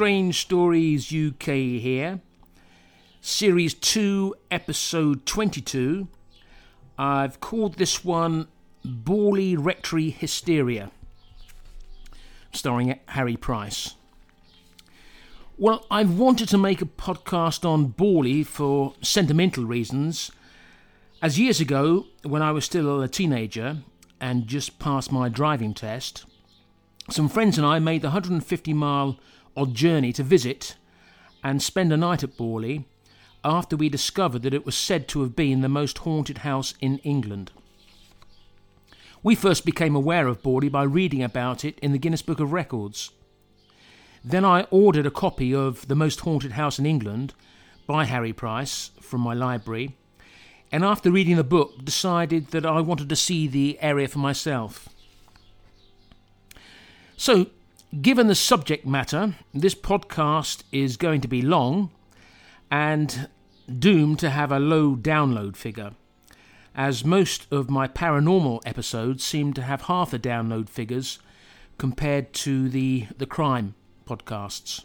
Strange Stories UK here, Series 2, Episode 22. I've called this one Borley Rectory Hysteria, starring Harry Price. Well, I've wanted to make a podcast on Borley for sentimental reasons, as years ago, when I was still a teenager and just passed my driving test, some friends and I made the 150 mile odd journey to visit and spend a night at Borley after we discovered that it was said to have been the most haunted house in England. We first became aware of Borley by reading about it in the Guinness Book of Records. Then I ordered a copy of The Most Haunted House in England by Harry Price from my library, and after reading the book, decided that I wanted to see the area for myself. So, given the subject matter, this podcast is going to be long and doomed to have a low download figure, as most of my paranormal episodes seem to have half the download figures compared to the, the crime podcasts.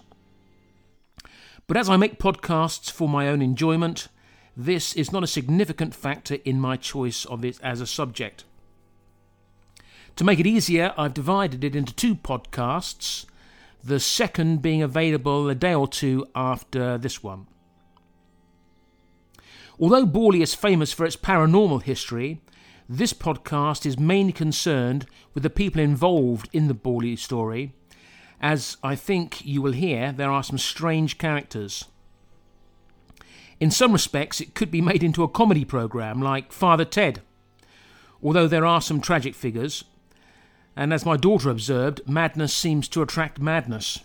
But as I make podcasts for my own enjoyment, this is not a significant factor in my choice of it as a subject. To make it easier, I've divided it into two podcasts, the second being available a day or two after this one. Although Borley is famous for its paranormal history, this podcast is mainly concerned with the people involved in the Borley story, as I think you will hear there are some strange characters. In some respects, it could be made into a comedy programme like Father Ted, although there are some tragic figures, and as my daughter observed, madness seems to attract madness.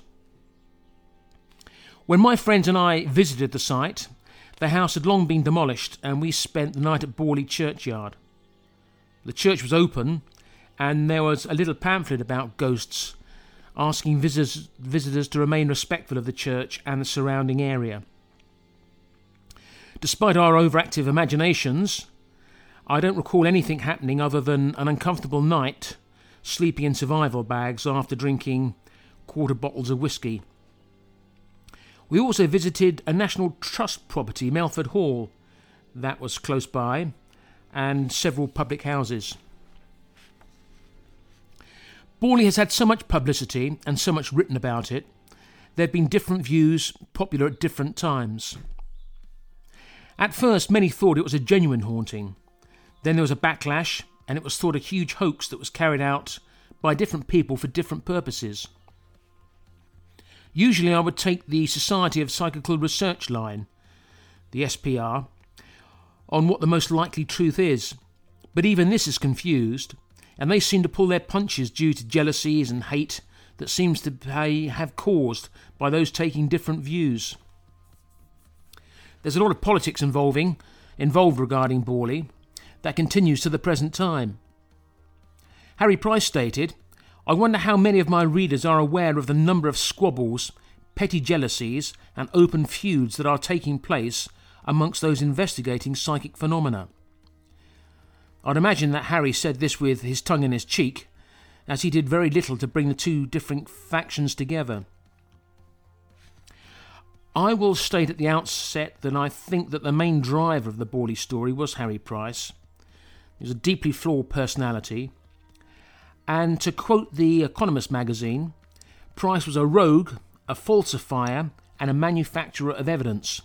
When my friends and I visited the site, the house had long been demolished, and we spent the night at Borley churchyard. The church was open, and there was a little pamphlet about ghosts, asking visitors, visitors to remain respectful of the church and the surrounding area. Despite our overactive imaginations, I don't recall anything happening other than an uncomfortable night sleeping in survival bags after drinking quarter bottles of whisky. We also visited a National Trust property, Melford Hall, that was close by, and several public houses. Borley has had so much publicity and so much written about it, there have been different views popular at different times. At first, many thought it was a genuine haunting. Then there was a backlash, and it was thought a huge hoax that was carried out by different people for different purposes. Usually, I would take the Society of Psychical Research line, the SPR, on what the most likely truth is, but even this is confused, and they seem to pull their punches due to jealousies and hate that seems to have caused by those taking different views. There's a lot of politics involving involved regarding Borley, that continues to the present time. Harry Price stated, I wonder how many of my readers are aware of the number of squabbles, petty jealousies, and open feuds that are taking place amongst those investigating psychic phenomena. I'd imagine that Harry said this with his tongue in his cheek, as he did very little to bring the two different factions together. I will state at the outset that I think that the main driver of the Borley story was Harry Price. He was a deeply flawed personality. And to quote the Economist magazine, Price was a rogue, a falsifier, and a manufacturer of evidence.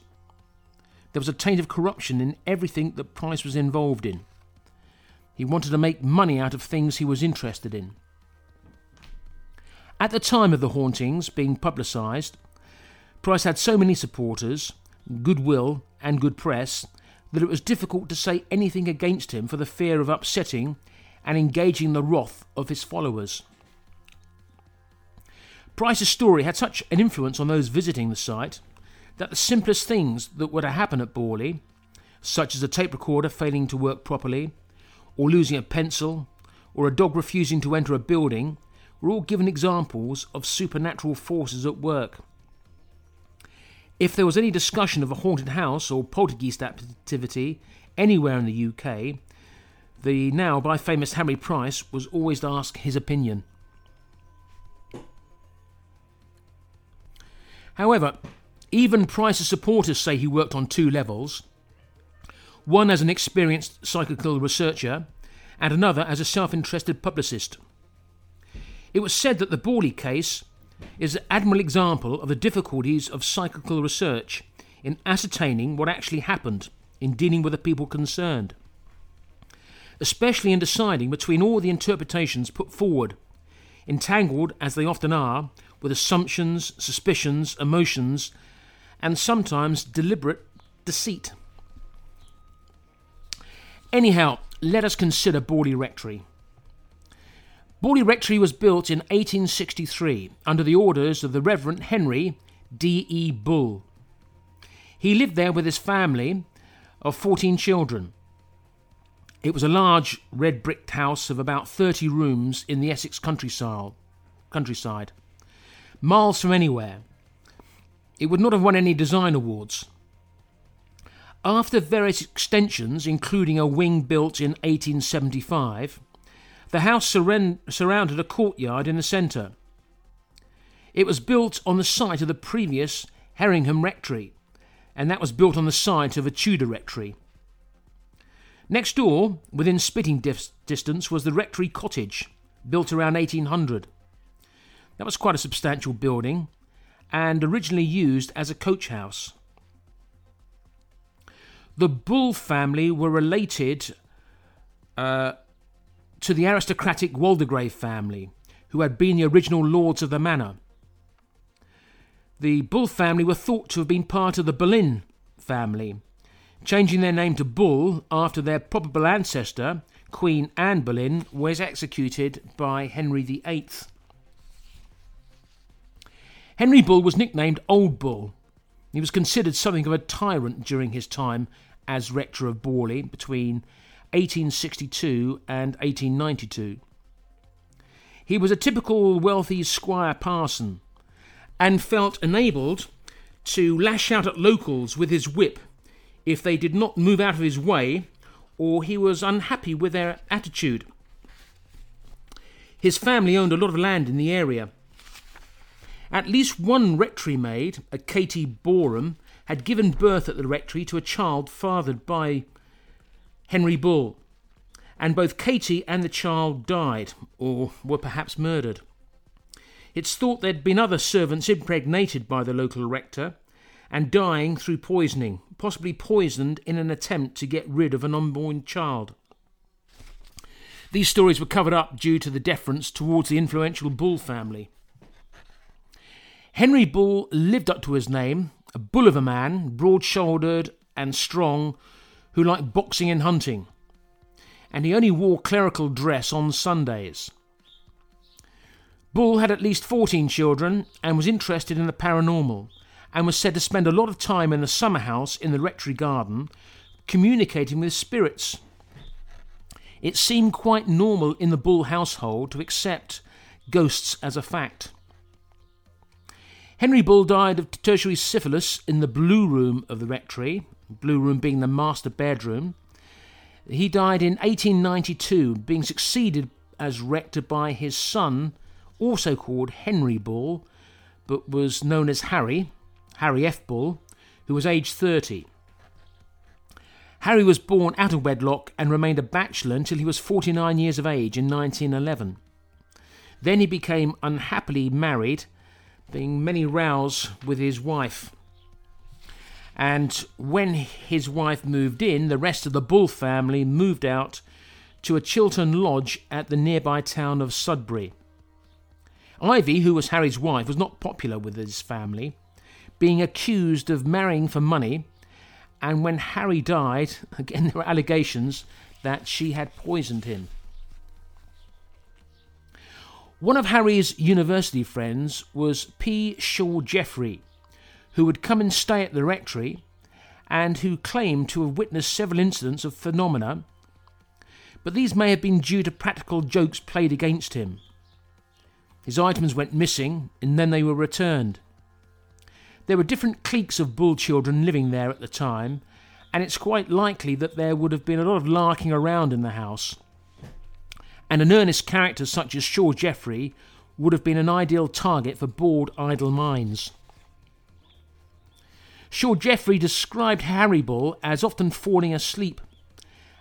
There was a taint of corruption in everything that Price was involved in. He wanted to make money out of things he was interested in. At the time of the hauntings being publicised, Price had so many supporters, goodwill, and good press that it was difficult to say anything against him for the fear of upsetting and engaging the wrath of his followers. Price's story had such an influence on those visiting the site that the simplest things that were to happen at Borley, such as a tape recorder failing to work properly, or losing a pencil, or a dog refusing to enter a building, were all given examples of supernatural forces at work. If there was any discussion of a haunted house or poltergeist activity anywhere in the UK, the now by famous Harry Price was always to ask his opinion. However, even Price's supporters say he worked on two levels one as an experienced psychical researcher, and another as a self interested publicist. It was said that the Borley case is an admirable example of the difficulties of psychical research in ascertaining what actually happened in dealing with the people concerned, especially in deciding between all the interpretations put forward, entangled as they often are with assumptions, suspicions, emotions, and sometimes deliberate deceit. Anyhow, let us consider Borley Rectory. Borley Rectory was built in 1863 under the orders of the Reverend Henry D. E. Bull. He lived there with his family of 14 children. It was a large red bricked house of about 30 rooms in the Essex countryside, countryside, miles from anywhere. It would not have won any design awards. After various extensions, including a wing built in 1875, the house surrounded a courtyard in the centre. It was built on the site of the previous Herringham Rectory, and that was built on the site of a Tudor rectory. Next door, within spitting distance, was the rectory cottage, built around 1800. That was quite a substantial building and originally used as a coach house. The Bull family were related uh, to the aristocratic Waldegrave family, who had been the original lords of the manor. The Bull family were thought to have been part of the Boleyn family, changing their name to Bull after their probable ancestor, Queen Anne Boleyn, was executed by Henry VIII. Henry Bull was nicknamed Old Bull. He was considered something of a tyrant during his time as rector of Borley between 1862 and 1892. He was a typical wealthy squire parson and felt enabled to lash out at locals with his whip if they did not move out of his way or he was unhappy with their attitude. His family owned a lot of land in the area. At least one rectory maid, a Katie Boreham, had given birth at the rectory to a child fathered by Henry Bull, and both Katie and the child died, or were perhaps murdered. It's thought there'd been other servants impregnated by the local rector and dying through poisoning, possibly poisoned in an attempt to get rid of an unborn child. These stories were covered up due to the deference towards the influential Bull family. Henry Bull lived up to his name, a bull of a man, broad shouldered and strong, who liked boxing and hunting, and he only wore clerical dress on Sundays. Bull had at least 14 children and was interested in the paranormal, and was said to spend a lot of time in the summer house in the rectory garden communicating with spirits. It seemed quite normal in the Bull household to accept ghosts as a fact. Henry Bull died of tertiary syphilis in the blue room of the rectory Blue Room being the master bedroom. He died in 1892, being succeeded as rector by his son, also called Henry Bull, but was known as Harry, Harry F. Bull, who was aged 30. Harry was born out of wedlock and remained a bachelor until he was 49 years of age in 1911. Then he became unhappily married, being many rows with his wife. And when his wife moved in, the rest of the Bull family moved out to a Chilton Lodge at the nearby town of Sudbury. Ivy, who was Harry's wife, was not popular with his family, being accused of marrying for money. And when Harry died, again, there were allegations that she had poisoned him. One of Harry's university friends was P. Shaw Jeffrey, who would come and stay at the rectory and who claimed to have witnessed several incidents of phenomena, but these may have been due to practical jokes played against him. His items went missing and then they were returned. There were different cliques of bull children living there at the time, and it's quite likely that there would have been a lot of larking around in the house. And an earnest character such as Shaw Jeffrey would have been an ideal target for bored, idle minds. Shaw Jeffrey described Harry Bull as often falling asleep,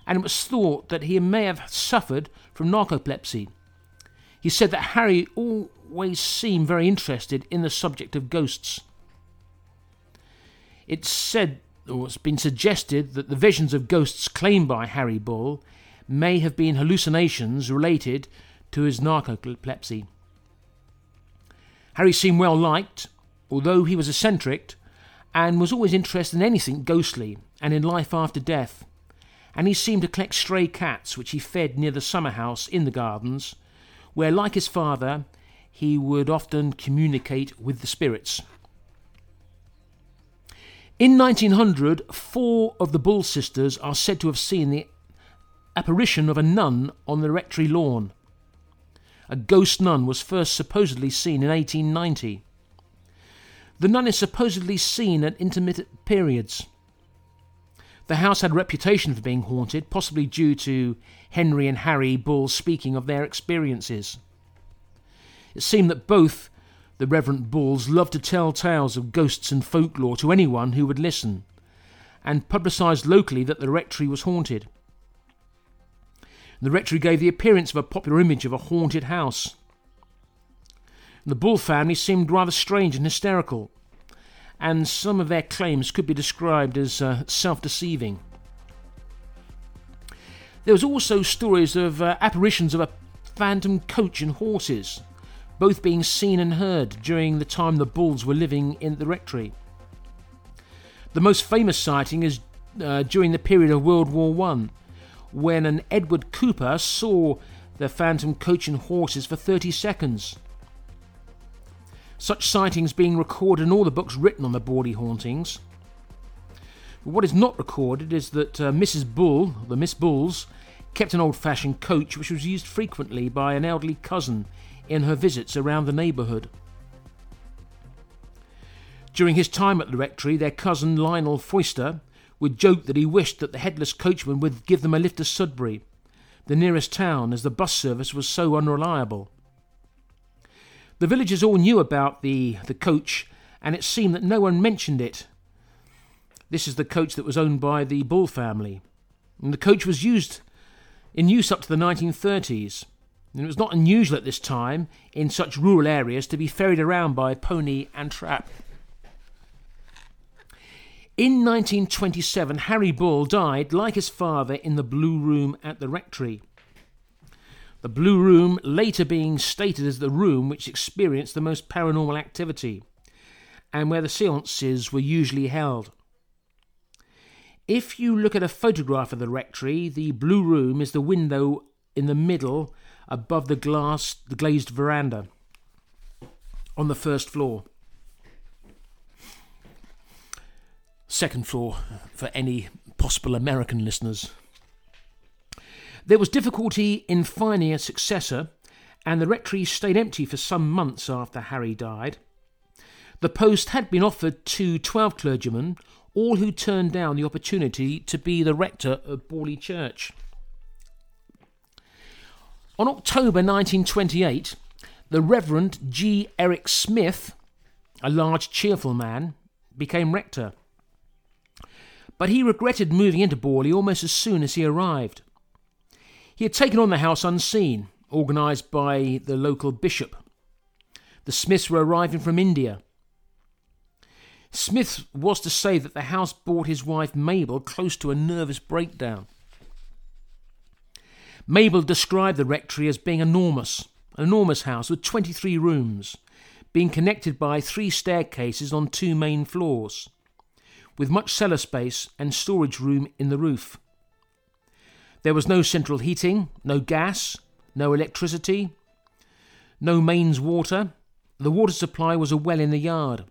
and it was thought that he may have suffered from narcolepsy. He said that Harry always seemed very interested in the subject of ghosts. It's said, or it's been suggested, that the visions of ghosts claimed by Harry Bull may have been hallucinations related to his narcolepsy. Harry seemed well liked, although he was eccentric and was always interested in anything ghostly and in life after death. And he seemed to collect stray cats which he fed near the summer house in the gardens, where, like his father, he would often communicate with the spirits. In 1900, four of the Bull sisters are said to have seen the apparition of a nun on the rectory lawn. A ghost nun was first supposedly seen in 1890. The nun is supposedly seen at intermittent periods. The house had a reputation for being haunted, possibly due to Henry and Harry Bull speaking of their experiences. It seemed that both the Reverend Bulls loved to tell tales of ghosts and folklore to anyone who would listen, and publicised locally that the rectory was haunted. The rectory gave the appearance of a popular image of a haunted house. The Bull family seemed rather strange and hysterical, and some of their claims could be described as uh, self deceiving. There was also stories of uh, apparitions of a phantom coach and horses, both being seen and heard during the time the Bulls were living in the rectory. The most famous sighting is uh, during the period of World War One, when an Edward Cooper saw the phantom coach and horses for 30 seconds. Such sightings being recorded in all the books written on the Borley hauntings. What is not recorded is that uh, Mrs. Bull, the Miss Bulls, kept an old fashioned coach which was used frequently by an elderly cousin in her visits around the neighbourhood. During his time at the rectory, their cousin Lionel Foyster would joke that he wished that the headless coachman would give them a lift to Sudbury, the nearest town, as the bus service was so unreliable. The villagers all knew about the, the coach, and it seemed that no one mentioned it. This is the coach that was owned by the Bull family. And the coach was used in use up to the 1930s. And it was not unusual at this time in such rural areas to be ferried around by pony and trap. In 1927, Harry Bull died, like his father, in the Blue Room at the rectory. The Blue Room later being stated as the room which experienced the most paranormal activity, and where the seances were usually held. If you look at a photograph of the rectory, the Blue Room is the window in the middle above the glass, the glazed veranda on the first floor. second floor for any possible American listeners. There was difficulty in finding a successor, and the rectory stayed empty for some months after Harry died. The post had been offered to 12 clergymen, all who turned down the opportunity to be the rector of Borley Church. On October 1928, the Reverend G. Eric Smith, a large, cheerful man, became rector but he regretted moving into Borley almost as soon as he arrived. He had taken on the house unseen, organised by the local bishop. The Smiths were arriving from India. Smith was to say that the house brought his wife Mabel close to a nervous breakdown. Mabel described the rectory as being enormous, an enormous house with 23 rooms, being connected by three staircases on two main floors with much cellar space and storage room in the roof. There was no central heating, no gas, no electricity, no mains water. The water supply was a well in the yard.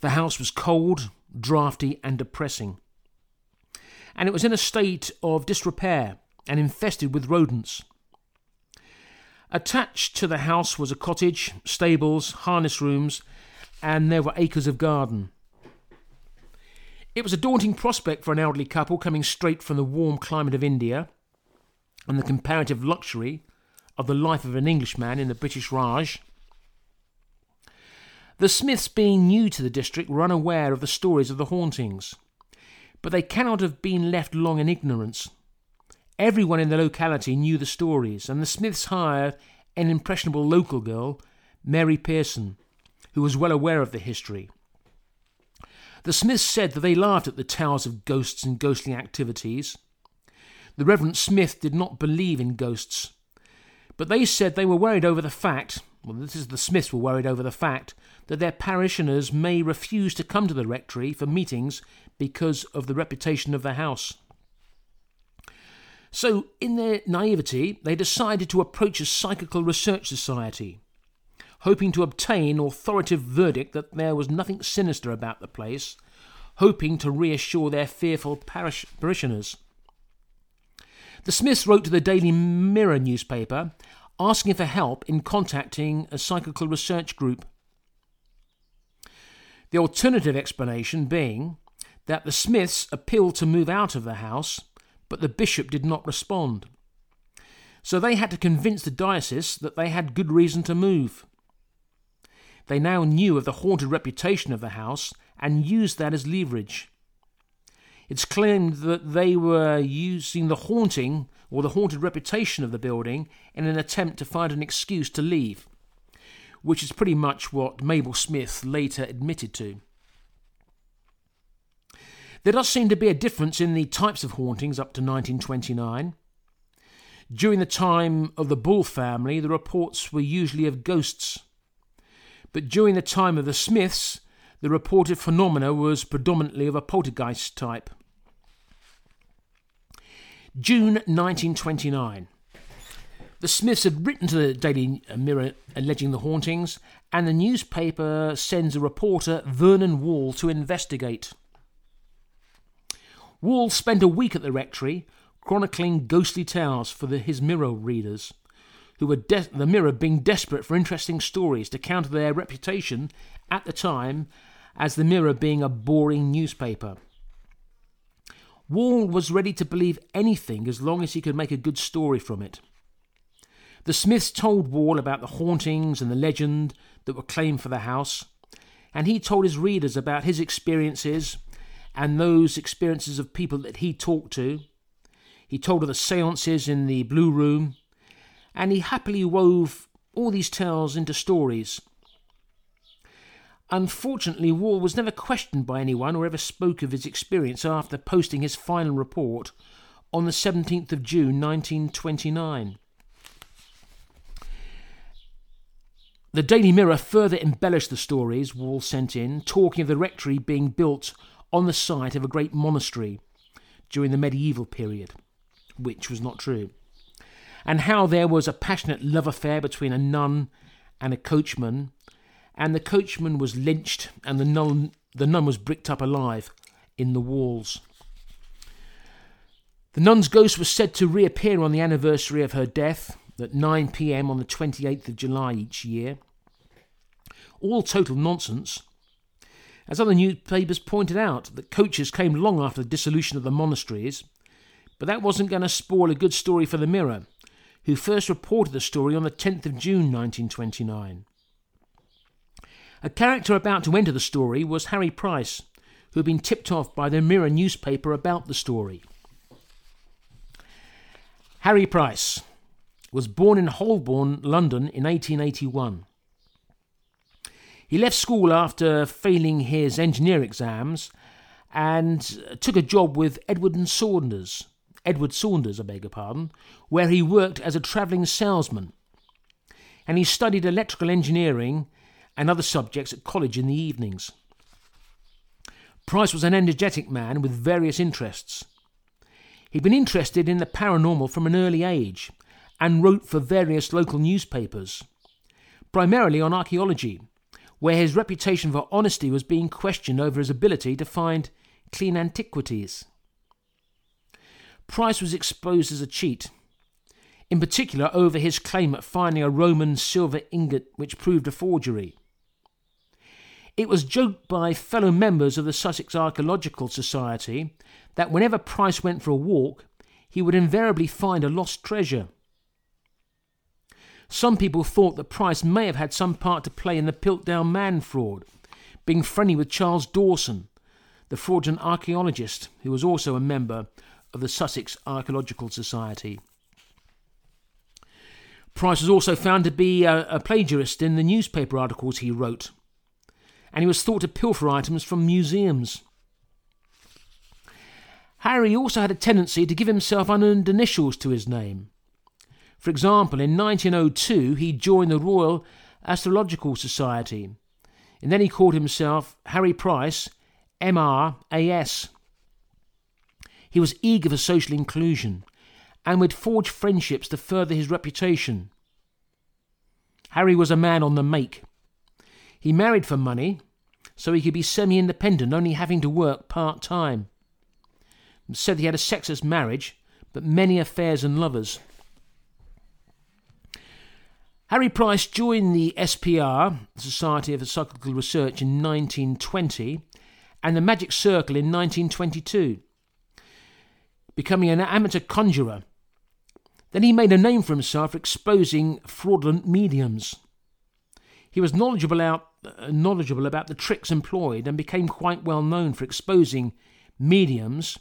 The house was cold, draughty, and depressing. And it was in a state of disrepair and infested with rodents. Attached to the house was a cottage, stables, harness rooms, and there were acres of garden. It was a daunting prospect for an elderly couple coming straight from the warm climate of India and the comparative luxury of the life of an Englishman in the British Raj. The Smiths, being new to the district, were unaware of the stories of the hauntings, but they cannot have been left long in ignorance. Everyone in the locality knew the stories, and the Smiths hired an impressionable local girl, Mary Pearson, who was well aware of the history. The Smiths said that they laughed at the tales of ghosts and ghostly activities. The Reverend Smith did not believe in ghosts, but they said they were worried over the fact, well, this is the Smiths were worried over the fact, that their parishioners may refuse to come to the rectory for meetings because of the reputation of the house. So, in their naivety, they decided to approach a psychical research society, hoping to obtain authoritative verdict that there was nothing sinister about the place, hoping to reassure their fearful parish- parishioners. The Smiths wrote to the Daily Mirror newspaper asking for help in contacting a psychical research group. The alternative explanation being that the Smiths appealed to move out of the house, but the bishop did not respond. So they had to convince the diocese that they had good reason to move. They now knew of the haunted reputation of the house and used that as leverage. It's claimed that they were using the haunting or the haunted reputation of the building in an attempt to find an excuse to leave, which is pretty much what Mabel Smith later admitted to. There does seem to be a difference in the types of hauntings up to 1929. During the time of the Bull family, the reports were usually of ghosts. But during the time of the Smiths, the reported phenomena was predominantly of a poltergeist type. June 1929. The Smiths had written to the Daily Mirror alleging the hauntings, and the newspaper sends a reporter, Vernon Wall, to investigate. Wall spent a week at the rectory, chronicling ghostly tales for the, his Mirror readers, who were de- the Mirror being desperate for interesting stories to counter their reputation at the time as the Mirror being a boring newspaper. Wall was ready to believe anything as long as he could make a good story from it. The Smiths told Wall about the hauntings and the legend that were claimed for the house, and he told his readers about his experiences and those experiences of people that he talked to. He told of the seances in the Blue Room, and he happily wove all these tales into stories Unfortunately, Wall was never questioned by anyone or ever spoke of his experience after posting his final report on the 17th of June 1929. The Daily Mirror further embellished the stories Wall sent in, talking of the rectory being built on the site of a great monastery during the medieval period, which was not true, and how there was a passionate love affair between a nun and a coachman and the coachman was lynched, and the nun, the nun was bricked up alive in the walls. The nun's ghost was said to reappear on the anniversary of her death at 9 pm on the 28th of July each year. All total nonsense. As other newspapers pointed out, the coaches came long after the dissolution of the monasteries, but that wasn't going to spoil a good story for the Mirror, who first reported the story on the 10th of June 1929. A character about to enter the story was Harry Price, who had been tipped off by the Mirror newspaper about the story. Harry Price was born in Holborn, London in 1881. He left school after failing his engineer exams and took a job with Edward and Saunders, Edward Saunders, I beg your pardon, where he worked as a travelling salesman. And he studied electrical engineering and other subjects at college in the evenings. Price was an energetic man with various interests. He'd been interested in the paranormal from an early age and wrote for various local newspapers, primarily on archaeology, where his reputation for honesty was being questioned over his ability to find clean antiquities. Price was exposed as a cheat, in particular over his claim at finding a Roman silver ingot which proved a forgery. It was joked by fellow members of the Sussex Archaeological Society that whenever Price went for a walk, he would invariably find a lost treasure. some people thought that Price may have had some part to play in the Piltdown Man fraud, being friendly with Charles Dawson, the fraudulent archaeologist who was also a member of the Sussex Archaeological Society. Price was also found to be a, a plagiarist in the newspaper articles he wrote, and he was thought to pilfer items from museums. Harry also had a tendency to give himself unearned initials to his name. For example, in 1902 he joined the Royal Astrological Society, and then he called himself Harry Price, MRAS. He was eager for social inclusion and would forge friendships to further his reputation. Harry was a man on the make. He married for money, so he could be semi independent, only having to work part time. Said he had a sexless marriage, but many affairs and lovers. Harry Price joined the SPR, the Society for Psychical Research, in 1920 and the Magic Circle in 1922, becoming an amateur conjurer. Then he made a name for himself for exposing fraudulent mediums. He was knowledgeable about, uh, knowledgeable about the tricks employed and became quite well known for exposing mediums,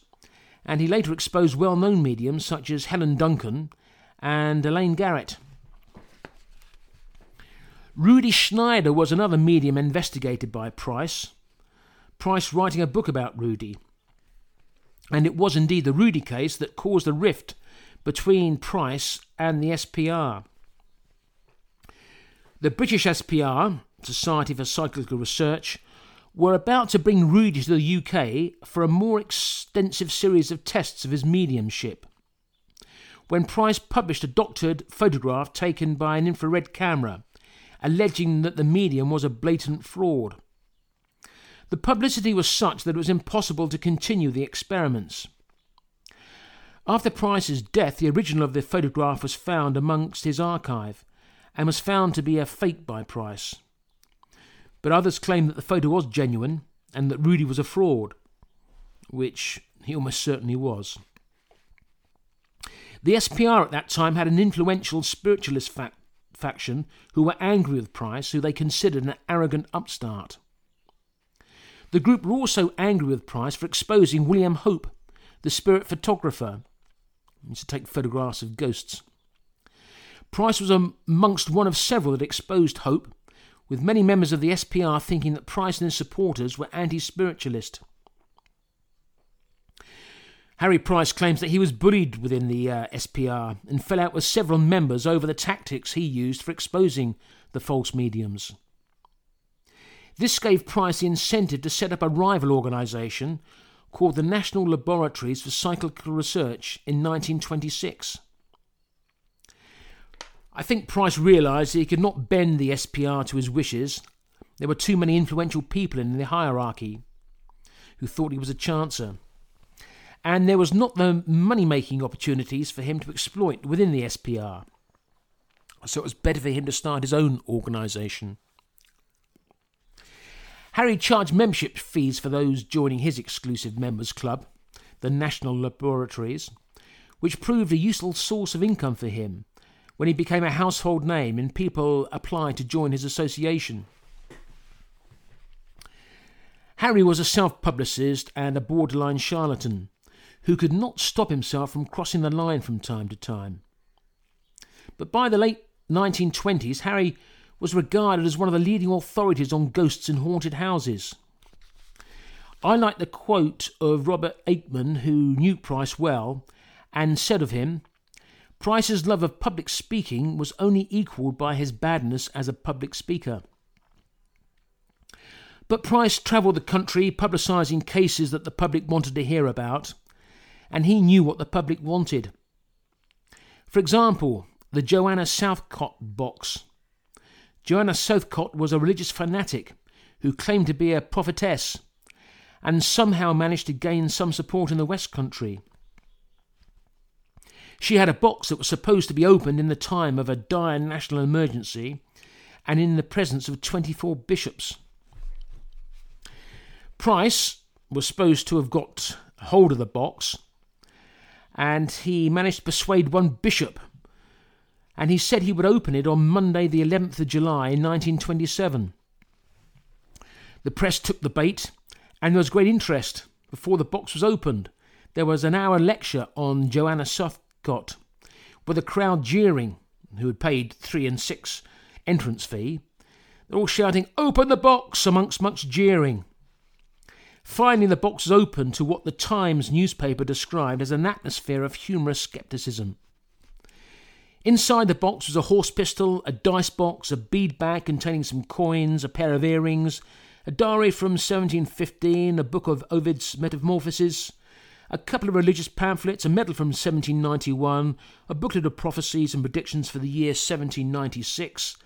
and he later exposed well known mediums such as Helen Duncan and Elaine Garrett. Rudi Schneider was another medium investigated by Price. Price writing a book about Rudi. And it was indeed the Rudi case that caused the rift between Price and the SPR. The British SPR, Society for Psychical Research, were about to bring Rudi to the UK for a more extensive series of tests of his mediumship. When Price published a doctored photograph taken by an infrared camera alleging that the medium was a blatant fraud. The publicity was such that it was impossible to continue the experiments. After Price's death, the original of the photograph was found amongst his archive and was found to be a fake by Price. But others claim that the photo was genuine and that Rudi was a fraud, which he almost certainly was. The SPR at that time had an influential spiritualist fact faction who were angry with Price, who they considered an arrogant upstart. The group were also angry with Price for exposing William Hope, the spirit photographer. He used to take photographs of ghosts. Price was amongst one of several that exposed Hope, with many members of the SPR thinking that Price and his supporters were anti spiritualist. Harry Price claims that he was bullied within the uh, SPR and fell out with several members over the tactics he used for exposing the false mediums. This gave Price the incentive to set up a rival organisation called the National Laboratories for Psychical Research in 1926. I think Price realised he could not bend the SPR to his wishes. There were too many influential people in the hierarchy who thought he was a chancer and there was not the money making opportunities for him to exploit within the SPR. So it was better for him to start his own organisation. Harry charged membership fees for those joining his exclusive members club, the National Laboratories, which proved a useful source of income for him when he became a household name and people applied to join his association. Harry was a self publicist and a borderline charlatan who could not stop himself from crossing the line from time to time. But by the late 1920s, Harry was regarded as one of the leading authorities on ghosts in haunted houses. I like the quote of Robert Aickman, who knew Price well, and said of him, Price's love of public speaking was only equalled by his badness as a public speaker. But Price travelled the country publicising cases that the public wanted to hear about, and he knew what the public wanted. For example, the Joanna Southcott box. Joanna Southcott was a religious fanatic who claimed to be a prophetess and somehow managed to gain some support in the West Country. She had a box that was supposed to be opened in the time of a dire national emergency and in the presence of 24 bishops. Price was supposed to have got hold of the box and he managed to persuade one bishop and he said he would open it on Monday, the 11th of July, 1927. The press took the bait, and there was great interest. Before the box was opened, there was an hour lecture on Joanna Southcott, with a crowd jeering, who had paid three and six entrance fee. They're all shouting, Open the box! amongst much jeering. Finally, the box was opened to what the Times newspaper described as an atmosphere of humorous scepticism. Inside the box was a horse pistol, a dice box, a bead bag containing some coins, a pair of earrings, a diary from 1715, a book of Ovid's Metamorphoses, a couple of religious pamphlets, a medal from 1791, a booklet of prophecies and predictions for the year 1796,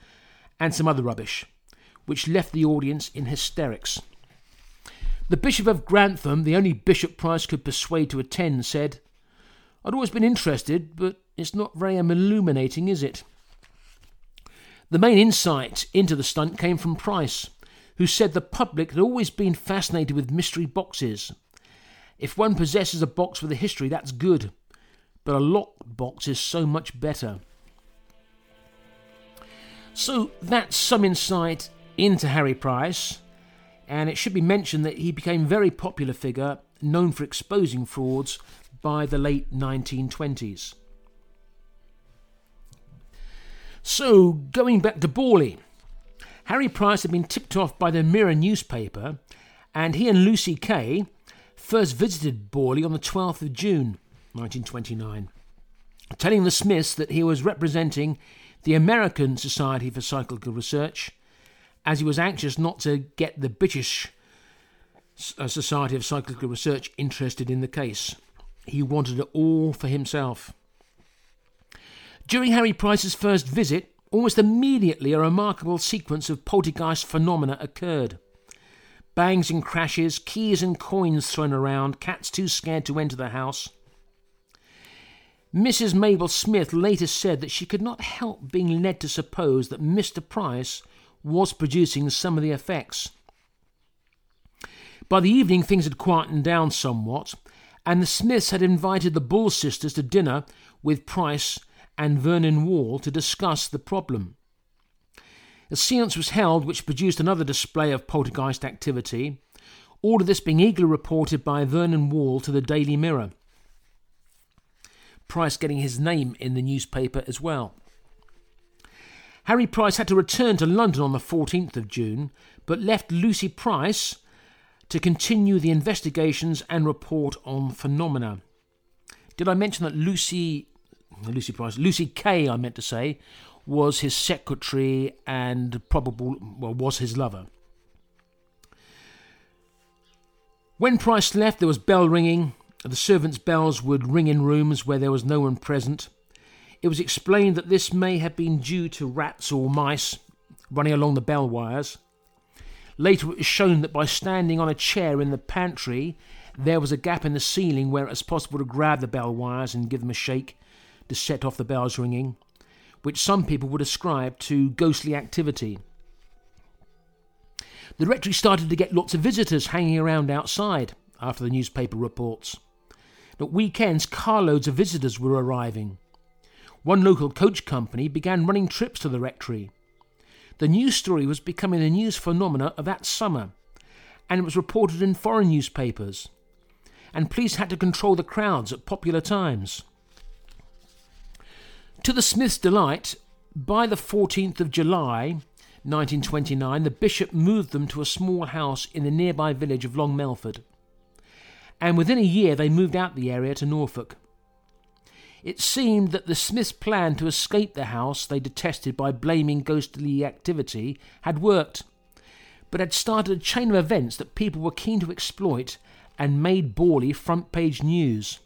and some other rubbish, which left the audience in hysterics. The Bishop of Grantham, the only bishop Price could persuade to attend, said, I'd always been interested, but it's not very illuminating, is it? The main insight into the stunt came from Price, who said the public had always been fascinated with mystery boxes. If one possesses a box with a history, that's good, but a locked box is so much better. So that's some insight into Harry Price, and it should be mentioned that he became a very popular figure, known for exposing frauds by the late 1920s. So, going back to Borley, Harry Price had been tipped off by the Mirror newspaper, and he and Lucy Kay first visited Borley on the 12th of June 1929, telling the Smiths that he was representing the American Society for Psychical Research, as he was anxious not to get the British uh, Society of Psychical Research interested in the case. He wanted it all for himself. During Harry Price's first visit, almost immediately a remarkable sequence of poltergeist phenomena occurred. Bangs and crashes, keys and coins thrown around, cats too scared to enter the house. Mrs. Mabel Smith later said that she could not help being led to suppose that Mr. Price was producing some of the effects. By the evening, things had quietened down somewhat, and the Smiths had invited the Bull sisters to dinner with Price and Vernon Wall to discuss the problem. A seance was held which produced another display of poltergeist activity, all of this being eagerly reported by Vernon Wall to the Daily Mirror. Price getting his name in the newspaper as well. Harry Price had to return to London on the 14th of June, but left Lucy Price to continue the investigations and report on phenomena. Did I mention that Lucy, Lucy Price, Lucy Kay, I meant to say, was his secretary and probable, well, was his lover? When Price left, there was bell ringing. The servants' bells would ring in rooms where there was no one present. It was explained that this may have been due to rats or mice running along the bell wires. Later, it was shown that by standing on a chair in the pantry, there was a gap in the ceiling where it was possible to grab the bell wires and give them a shake to set off the bells ringing, which some people would ascribe to ghostly activity. The rectory started to get lots of visitors hanging around outside after the newspaper reports. At weekends, carloads of visitors were arriving. One local coach company began running trips to the rectory. The news story was becoming the news phenomena of that summer, and it was reported in foreign newspapers. And police had to control the crowds at popular times. To the Smiths' delight, by the 14th of July 1929, the bishop moved them to a small house in the nearby village of Long Melford and within a year they moved out the area to Norfolk. It seemed that the Smiths' plan to escape the house they detested by blaming ghostly activity had worked, but had started a chain of events that people were keen to exploit and made Borley front page news.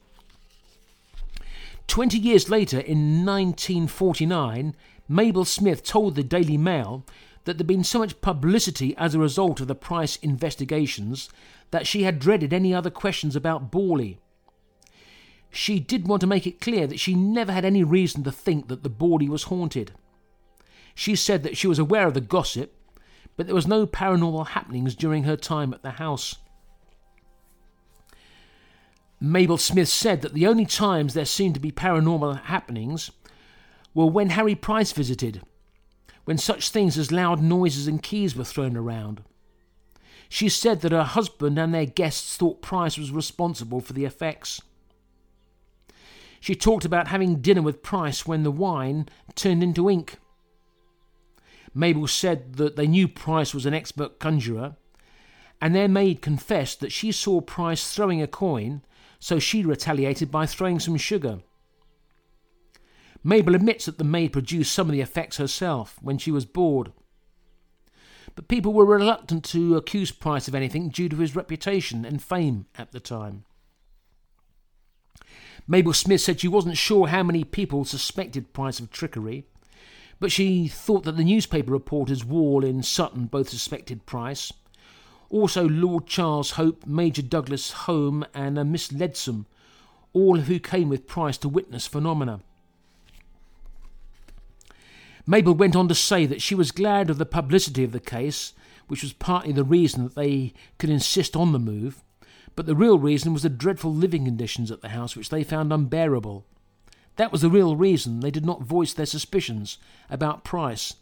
Twenty years later, in 1949, Mabel Smith told the Daily Mail that there'd been so much publicity as a result of the Price investigations that she had dreaded any other questions about Borley. She did want to make it clear that she never had any reason to think that the Borley was haunted. She said that she was aware of the gossip, but there was no paranormal happenings during her time at the house. Mabel Smith said that the only times there seemed to be paranormal happenings were when Harry Price visited, when such things as loud noises and keys were thrown around. She said that her husband and their guests thought Price was responsible for the effects. She talked about having dinner with Price when the wine turned into ink. Mabel said that they knew Price was an expert conjurer, and their maid confessed that she saw Price throwing a coin, so she retaliated by throwing some sugar. Mabel admits that the maid produced some of the effects herself when she was bored. But people were reluctant to accuse Price of anything due to his reputation and fame at the time. Mabel Smith said she wasn't sure how many people suspected Price of trickery, but she thought that the newspaper reporters Wall in Sutton both suspected Price. Also, Lord Charles Hope, Major Douglas Home, and a Miss Leadsom, all who came with Price to witness phenomena. Mabel went on to say that she was glad of the publicity of the case, which was partly the reason that they could insist on the move, but the real reason was the dreadful living conditions at the house which they found unbearable. That was the real reason they did not voice their suspicions about Price,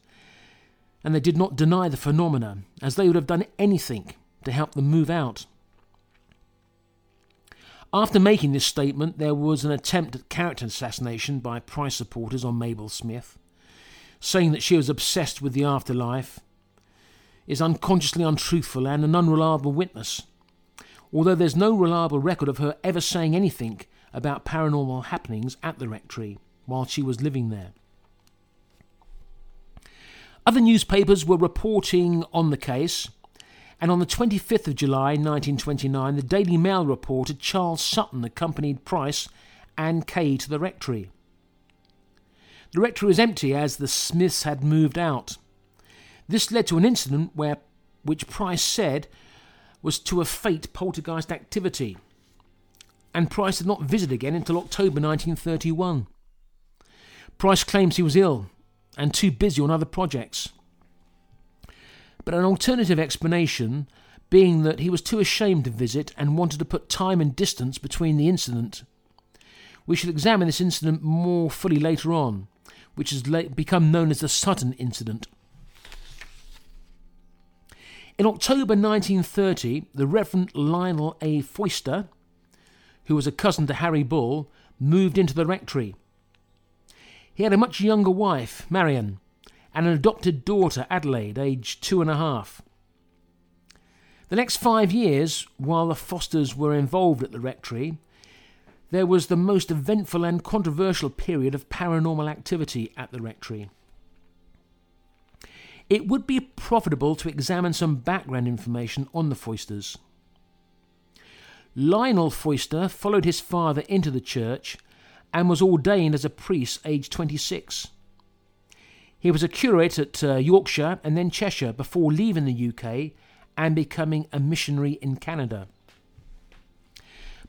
and they did not deny the phenomena, as they would have done anything to help them move out. After making this statement, there was an attempt at character assassination by Price supporters on Mabel Smith, saying that she was obsessed with the afterlife, is unconsciously untruthful and an unreliable witness although there's no reliable record of her ever saying anything about paranormal happenings at the rectory while she was living there. Other newspapers were reporting on the case, and on the 25th of July 1929, the Daily Mail reported Charles Sutton accompanied Price and Kaye to the rectory. The rectory was empty as the Smiths had moved out. This led to an incident where, which Price said was to a fate poltergeist activity, and Price did not visit again until October 1931. Price claims he was ill and too busy on other projects. But an alternative explanation being that he was too ashamed to visit and wanted to put time and distance between the incident. We shall examine this incident more fully later on, which has become known as the Sutton incident. In October 1930, the Reverend Lionel A. Foyster, who was a cousin to Harry Bull, moved into the rectory. He had a much younger wife, Marianne, and an adopted daughter, Adelaide, aged two and a half. The next five years, while the Foysters were involved at the rectory, there was the most eventful and controversial period of paranormal activity at the rectory it would be profitable to examine some background information on the Foysters. Lionel Foyster followed his father into the church and was ordained as a priest aged 26. He was a curate at uh, Yorkshire and then Cheshire before leaving the UK and becoming a missionary in Canada.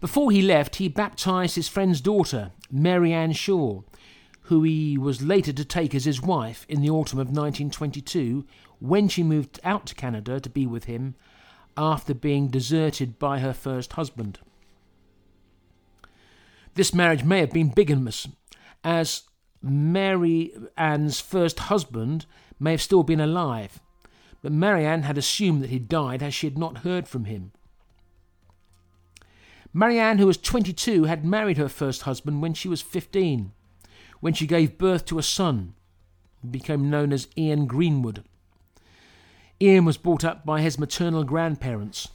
Before he left, he baptised his friend's daughter, Mary Ann Shaw, who he was later to take as his wife in the autumn of 1922 when she moved out to Canada to be with him after being deserted by her first husband. This marriage may have been bigamous, as Mary Ann's first husband may have still been alive, but Mary Marianne had assumed that he died as she had not heard from him. Mary Marianne, who was 22, had married her first husband when she was 15 when she gave birth to a son, became known as Ian Greenwood. Ian was brought up by his maternal grandparents.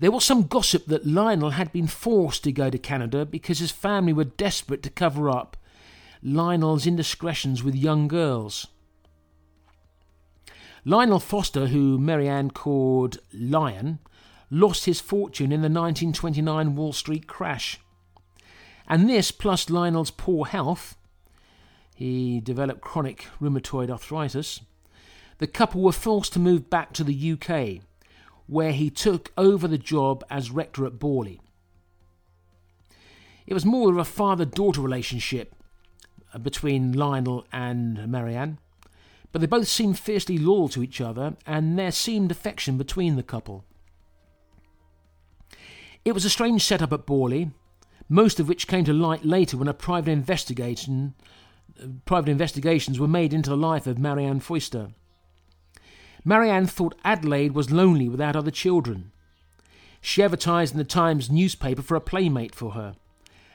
There was some gossip that Lionel had been forced to go to Canada because his family were desperate to cover up Lionel's indiscretions with young girls. Lionel Foyster, who Marianne called Lion, lost his fortune in the 1929 Wall Street crash. And this, plus Lionel's poor health, he developed chronic rheumatoid arthritis, the couple were forced to move back to the UK, where he took over the job as rector at Borley. It was more of a father daughter relationship uh, between Lionel and Marianne, but they both seemed fiercely loyal to each other, and there seemed affection between the couple. It was a strange setup at Borley, most of which came to light later when a private investigation, uh, private investigations were made into the life of Marianne Foyster. Marianne thought Adelaide was lonely without other children. She advertised in the Times newspaper for a playmate for her,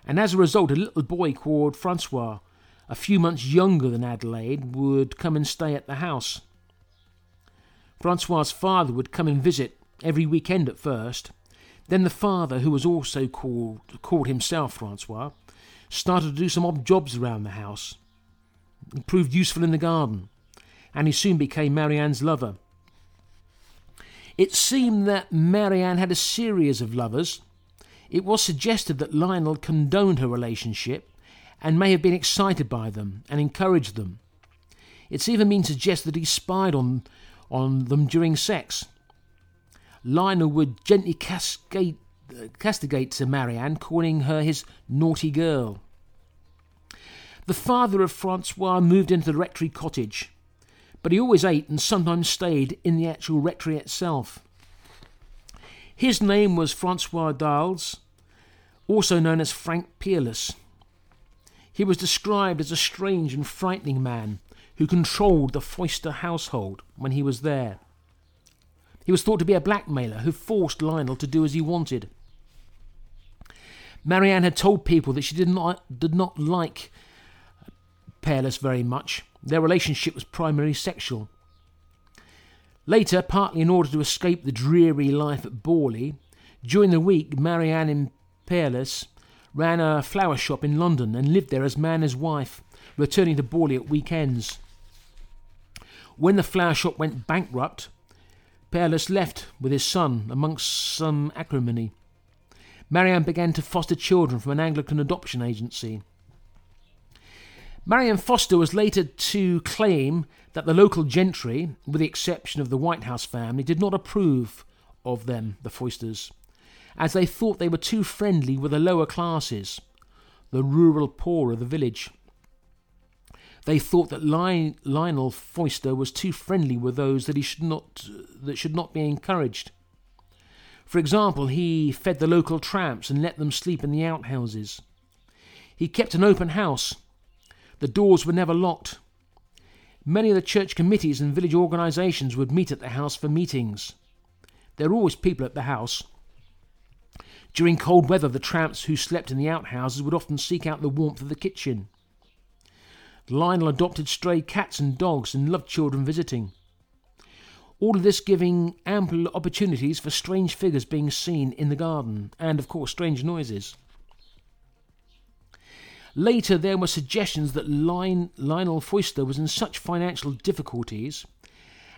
and as a result, a little boy called Francois, a few months younger than Adelaide, would come and stay at the house. Francois's father would come and visit every weekend at first. Then the father, who was also called called himself Francois, started to do some odd jobs around the house. He proved useful in the garden, and he soon became Marianne's lover. It seemed that Marianne had a series of lovers. It was suggested that Lionel condoned her relationship and may have been excited by them and encouraged them. It's even been suggested that he spied on, on them during sex. Lionel would gently cascade, castigate Marianne, calling her his naughty girl. The father of Francois moved into the rectory cottage but he always ate and sometimes stayed in the actual rectory itself. His name was Francois Dales, also known as Frank Peerless. He was described as a strange and frightening man who controlled the Foyster household when he was there. He was thought to be a blackmailer who forced Lionel to do as he wanted. Marianne had told people that she did not, did not like Peerless very much their relationship was primarily sexual. Later, partly in order to escape the dreary life at Borley, during the week Marianne and Peerless ran a flower shop in London and lived there as man and wife, returning to Borley at weekends. When the flower shop went bankrupt, Peerless left with his son amongst some acrimony. Marianne began to foster children from an Anglican adoption agency. Marianne Foyster was later to claim that the local gentry, with the exception of the Whitehouse family, did not approve of them, the Foysters, as they thought they were too friendly with the lower classes, the rural poor of the village. They thought that Lionel Foyster was too friendly with those that he should not that should not be encouraged. For example, he fed the local tramps and let them sleep in the outhouses. He kept an open house the doors were never locked. Many of the church committees and village organisations would meet at the house for meetings. There were always people at the house. During cold weather, the tramps who slept in the outhouses would often seek out the warmth of the kitchen. Lionel adopted stray cats and dogs and loved children visiting. All of this giving ample opportunities for strange figures being seen in the garden, and of course strange noises. Later, there were suggestions that Lionel Foyster was in such financial difficulties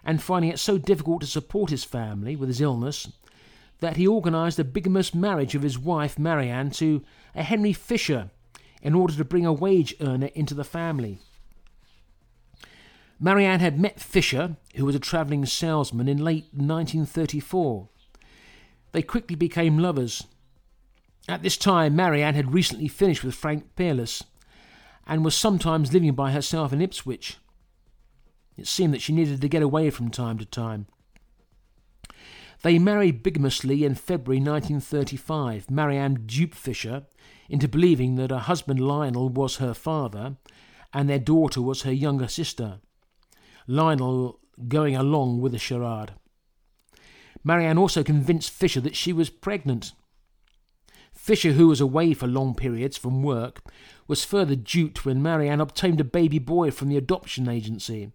and finding it so difficult to support his family with his illness that he organised a bigamous marriage of his wife Marianne to a Henry Fisher in order to bring a wage earner into the family. Marianne had met Fisher, who was a travelling salesman, in late 1934. They quickly became lovers at this time, Marianne had recently finished with Frank Peerless and was sometimes living by herself in Ipswich. It seemed that she needed to get away from time to time. They married bigamously in February 1935. Marianne duped Fisher into believing that her husband Lionel was her father and their daughter was her younger sister. Lionel going along with the charade. Marianne also convinced Fisher that she was pregnant Fisher, who was away for long periods from work, was further duped when Marianne obtained a baby boy from the adoption agency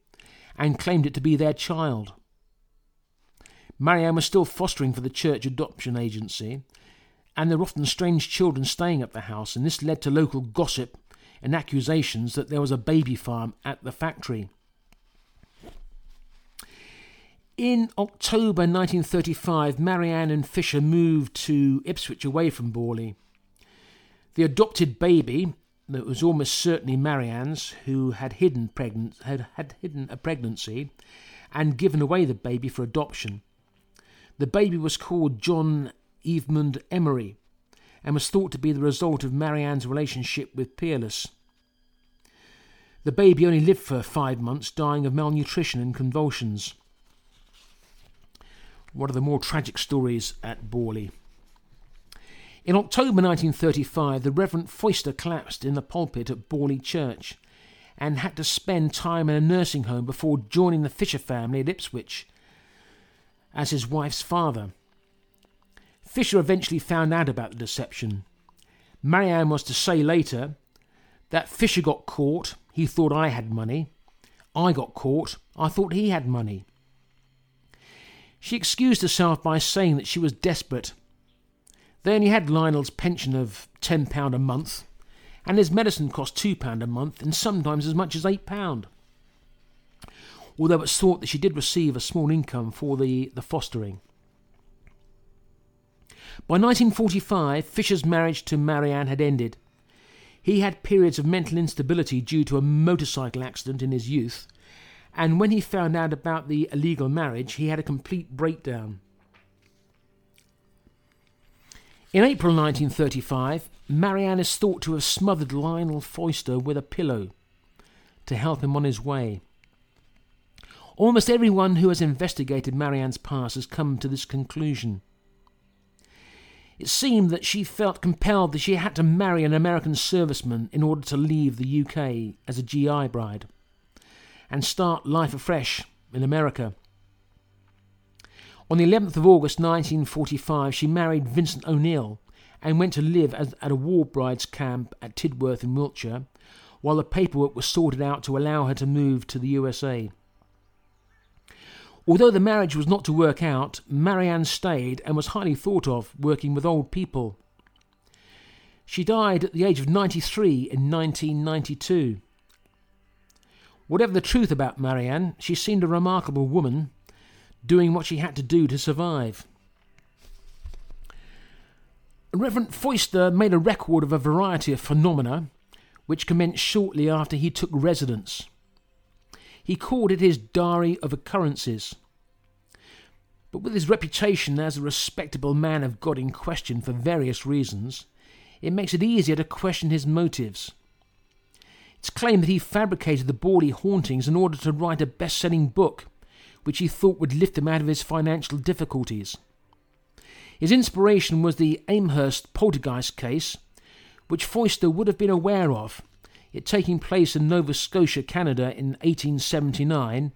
and claimed it to be their child. Marianne was still fostering for the church adoption agency, and there were often strange children staying at the house, and this led to local gossip and accusations that there was a baby farm at the factory. In October 1935, Marianne and Fisher moved to Ipswich away from Borley. The adopted baby, that was almost certainly Marianne's, who had hidden, pregnant, had, had hidden a pregnancy and given away the baby for adoption. The baby was called John Evelyn Emery and was thought to be the result of Marianne's relationship with Peerless. The baby only lived for five months, dying of malnutrition and convulsions one of the more tragic stories at Borley. In October 1935, the Reverend Foyster collapsed in the pulpit at Borley Church and had to spend time in a nursing home before joining the Fisher family at Ipswich as his wife's father. Fisher eventually found out about the deception. Marianne was to say later that Fisher got caught, he thought I had money. I got caught, I thought he had money. She excused herself by saying that she was desperate. They only had Lionel's pension of £10 a month, and his medicine cost £2 a month, and sometimes as much as £8. Although it's thought that she did receive a small income for the, the fostering. By 1945, Fisher's marriage to Marianne had ended. He had periods of mental instability due to a motorcycle accident in his youth, and when he found out about the illegal marriage, he had a complete breakdown. In April 1935, Marianne is thought to have smothered Lionel Foyster with a pillow to help him on his way. Almost everyone who has investigated Marianne's past has come to this conclusion. It seemed that she felt compelled that she had to marry an American serviceman in order to leave the UK as a GI bride and start life afresh in America. On the 11th of August 1945, she married Vincent O'Neill and went to live at a war brides camp at Tidworth in Wiltshire, while the paperwork was sorted out to allow her to move to the USA. Although the marriage was not to work out, Marianne stayed and was highly thought of, working with old people. She died at the age of 93 in 1992. Whatever the truth about Marianne, she seemed a remarkable woman, doing what she had to do to survive. Reverend Foyster made a record of a variety of phenomena which commenced shortly after he took residence. He called it his Diary of Occurrences. But with his reputation as a respectable man of God in question for various reasons, it makes it easier to question his motives. It's claimed that he fabricated the Borley hauntings in order to write a best selling book, which he thought would lift him out of his financial difficulties. His inspiration was the Amherst poltergeist case, which Foyster would have been aware of it taking place in Nova Scotia, Canada in 1879,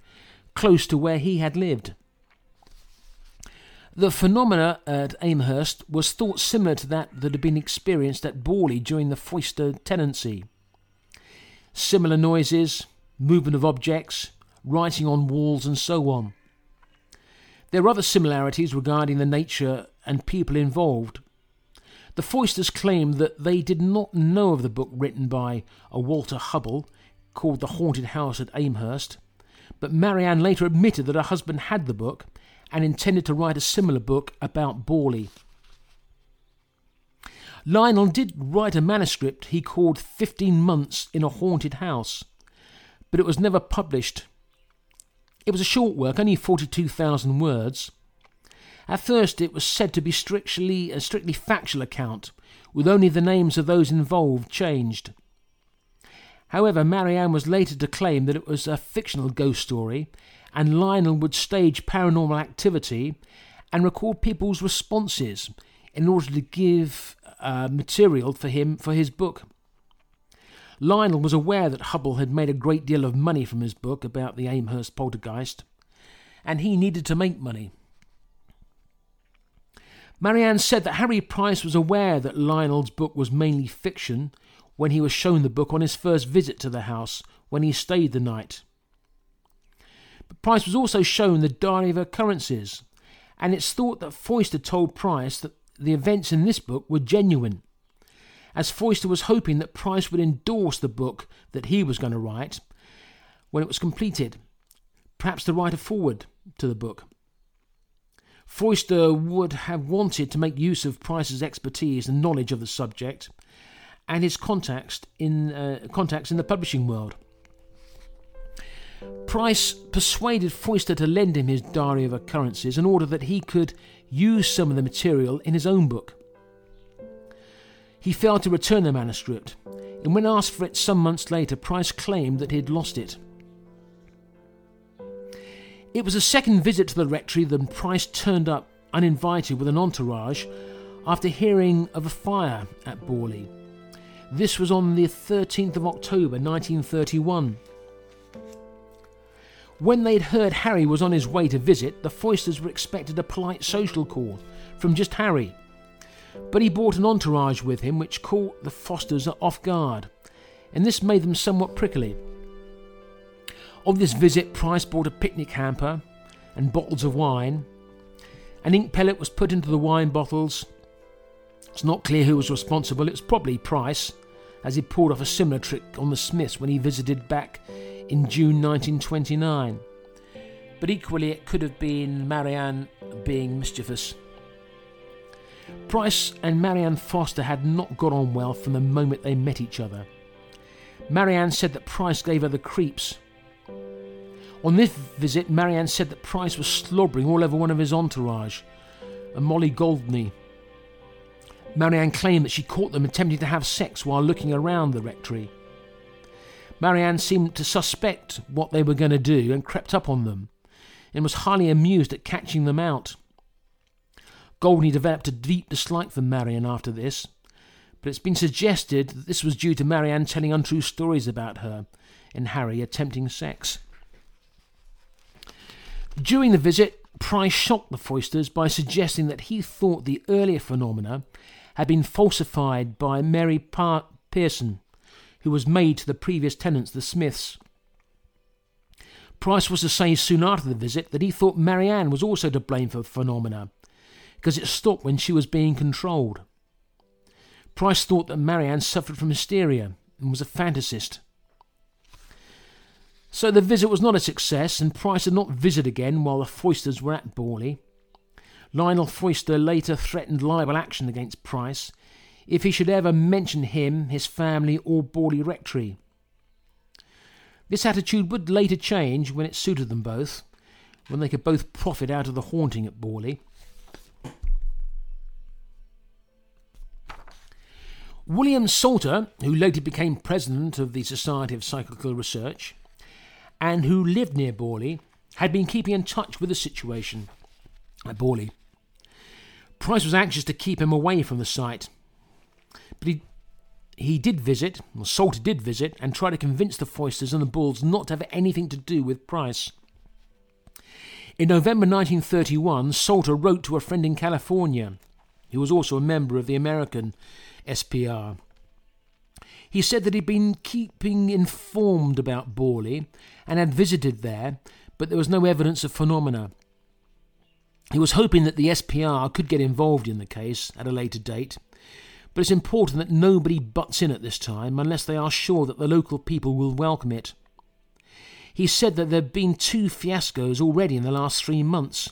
close to where he had lived. The phenomena at Amherst was thought similar to that that had been experienced at Borley during the Foyster tenancy. Similar noises, movement of objects, writing on walls, and so on. There are other similarities regarding the nature and people involved, the Foysters claimed that they did not know of the book written by a Walter Hubbell called The Haunted House at Amherst, but Marianne later admitted that her husband had the book and intended to write a similar book about Borley. Lionel did write a manuscript he called Fifteen Months in a Haunted House, but it was never published. It was a short work, only 42,000 words, at first, it was said to be strictly a strictly factual account, with only the names of those involved changed. However, Marianne was later to claim that it was a fictional ghost story, and Lionel would stage paranormal activity and record people's responses in order to give uh, material for him for his book. Lionel was aware that Hubbell had made a great deal of money from his book about the Amherst poltergeist, and he needed to make money. Marianne said that Harry Price was aware that Lionel's book was mainly fiction when he was shown the book on his first visit to the house when he stayed the night. But Price was also shown the diary of occurrences, and it's thought that Foyster told Price that the events in this book were genuine, as Foyster was hoping that Price would endorse the book that he was going to write when it was completed, perhaps to write a foreword to the book. Foyster would have wanted to make use of Price's expertise and knowledge of the subject and his contacts in, uh, contacts in the publishing world. Price persuaded Foyster to lend him his diary of occurrences in order that he could use some of the material in his own book. He failed to return the manuscript, and when asked for it some months later, Price claimed that he had lost it. It was a second visit to the rectory that Price turned up uninvited with an entourage after hearing of a fire at Borley. This was on the 13th of October 1931. When they'd heard Harry was on his way to visit, the Foysters were expected a polite social call from just Harry. But he brought an entourage with him which caught the Foysters off guard, and this made them somewhat prickly. Of this visit, Price brought a picnic hamper and bottles of wine. An ink pellet was put into the wine bottles. It's not clear who was responsible. It was probably Price, as he pulled off a similar trick on the Smiths when he visited back in June 1929. But equally, it could have been Marianne being mischievous. Price and Marianne Foyster had not got on well from the moment they met each other. Marianne said that Price gave her the creeps. On this visit, Marianne said that Price was slobbering all over one of his entourage, a Molly Goldney. Marianne claimed that she caught them attempting to have sex while looking around the rectory. Marianne seemed to suspect what they were going to do and crept up on them, and was highly amused at catching them out. Goldney developed a deep dislike for Marianne after this, but it's been suggested that this was due to Marianne telling untrue stories about her and Harry attempting sex. During the visit, Price shocked the Foysters by suggesting that he thought the earlier phenomena had been falsified by Mary Pearson, who was maid to the previous tenants, the Smiths. Price was to say soon after the visit that he thought Marianne was also to blame for the phenomena, because it stopped when she was being controlled. Price thought that Marianne suffered from hysteria and was a fantasist. So the visit was not a success, and Price did not visit again while the Foysters were at Borley. Lionel Foyster later threatened libel action against Price if he should ever mention him, his family, or Borley Rectory. This attitude would later change when it suited them both, when they could both profit out of the haunting at Borley. William Salter, who later became president of the Society of Psychical Research, and who lived near Borley, had been keeping in touch with the situation at Borley. Price was anxious to keep him away from the site, but he he did visit, or Salter did visit, and try to convince the Foysters and the Bulls not to have anything to do with Price. In November 1931, Salter wrote to a friend in California, who was also a member of the American SPR. He said that he'd been keeping informed about Borley and had visited there, but there was no evidence of phenomena. He was hoping that the SPR could get involved in the case at a later date, but it's important that nobody butts in at this time unless they are sure that the local people will welcome it. He said that there had been two fiascos already in the last three months.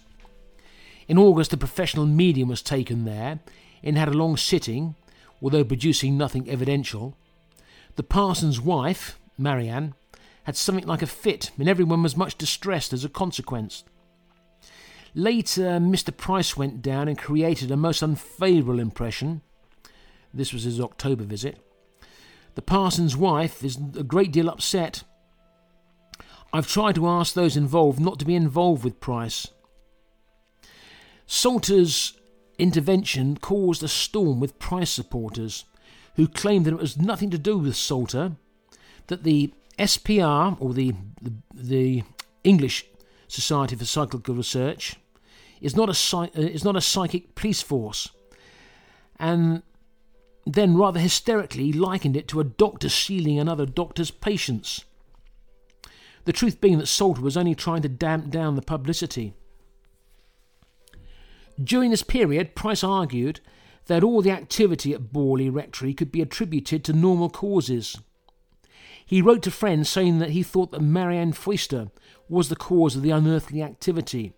In August, a professional medium was taken there and had a long sitting, although producing nothing evidential. The parson's wife, Marianne, had something like a fit, and everyone was much distressed as a consequence. Later, Mr. Price went down and created a most unfavourable impression. This was his October visit. The parson's wife is a great deal upset. I've tried to ask those involved not to be involved with Price. Salter's intervention caused a storm with Price supporters, who claimed that it was nothing to do with Salter, that the SPR, or the, the, the English Society for Psychical Research, is not a uh, is not a psychic police force, and then rather hysterically likened it to a doctor stealing another doctor's patients. The truth being that Salter was only trying to damp down the publicity. During this period, Price argued that all the activity at Borley Rectory could be attributed to normal causes. He wrote to friends saying that he thought that Marianne Foyster was the cause of the unearthly activity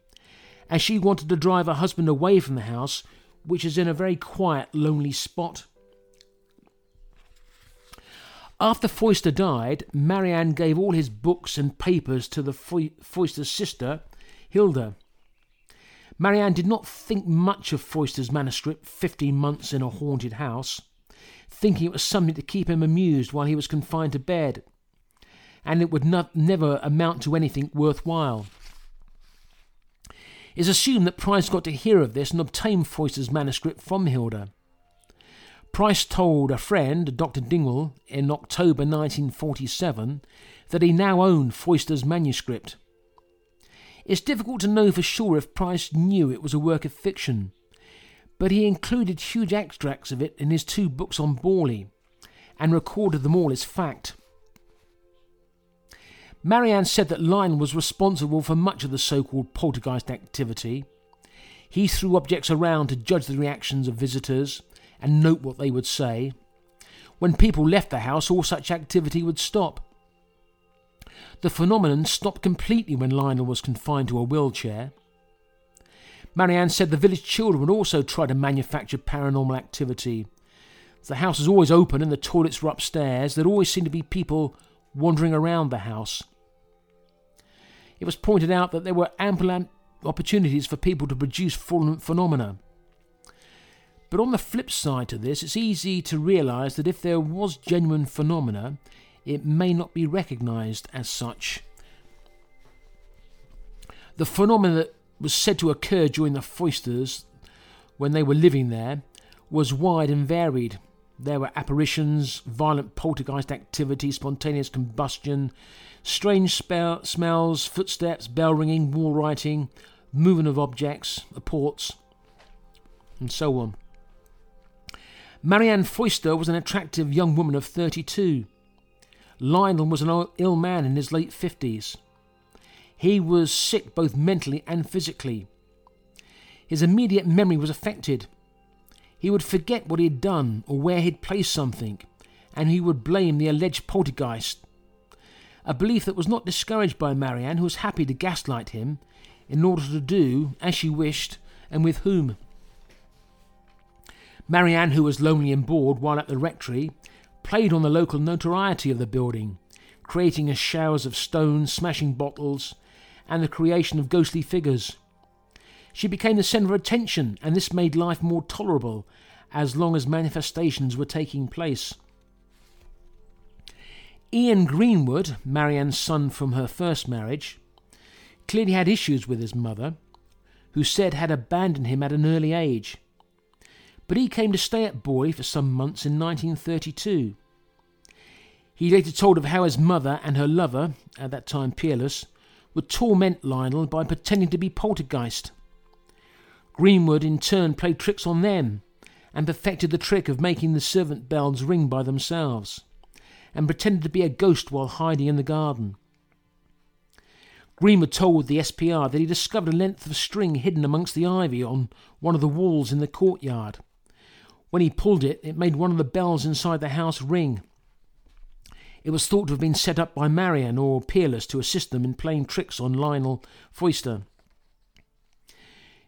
as she wanted to drive her husband away from the house, which is in a very quiet, lonely spot. After Foyster died, Marianne gave all his books and papers to the Foyster's sister, Hilda. Marianne did not think much of Foyster's manuscript, Fifteen Months in a Haunted House, thinking it was something to keep him amused while he was confined to bed, and it would not, never amount to anything worthwhile. It's assumed that Price got to hear of this and obtained Foyster's manuscript from Hilda. Price told a friend, Dr. Dingwall, in October 1947 that he now owned Foyster's manuscript. It's difficult to know for sure if Price knew it was a work of fiction, but he included huge extracts of it in his two books on Borley and recorded them all as fact. Marianne said that Lionel was responsible for much of the so called poltergeist activity. He threw objects around to judge the reactions of visitors and note what they would say. When people left the house, all such activity would stop. The phenomenon stopped completely when Lionel was confined to a wheelchair. Marianne said the village children would also try to manufacture paranormal activity. The house was always open and the toilets were upstairs. There always seemed to be people wandering around the house. It was pointed out that there were ample opportunities for people to produce phenomena. But on the flip side to this, it's easy to realise that if there was genuine phenomena, it may not be recognised as such. The phenomena that was said to occur during the Foysters, when they were living there, was wide and varied. There were apparitions, violent poltergeist activity, spontaneous combustion, strange spell, smells, footsteps, bell ringing, wall writing, movement of objects, apports, and so on. Marianne Foyster was an attractive young woman of 32. Lionel was an ill man in his late 50s. He was sick both mentally and physically. His immediate memory was affected. He would forget what he had done or where he'd placed something, and he would blame the alleged poltergeist. A belief that was not discouraged by Marianne, who was happy to gaslight him in order to do as she wished and with whom. Marianne, who was lonely and bored while at the rectory, played on the local notoriety of the building, creating a showers of stones, smashing bottles, and the creation of ghostly figures. She became the centre of attention, and this made life more tolerable as long as manifestations were taking place. Ian Greenwood, Marianne's son from her first marriage, clearly had issues with his mother, who said had abandoned him at an early age. But he came to stay at Borley for some months in 1932. He later told of how his mother and her lover, at that time peerless, would torment Lionel by pretending to be poltergeist. Greenwood in turn played tricks on them and perfected the trick of making the servant bells ring by themselves and pretended to be a ghost while hiding in the garden. Greenwood told the SPR that he discovered a length of string hidden amongst the ivy on one of the walls in the courtyard. When he pulled it, it made one of the bells inside the house ring. It was thought to have been set up by Marianne or Peerless to assist them in playing tricks on Lionel Foyster.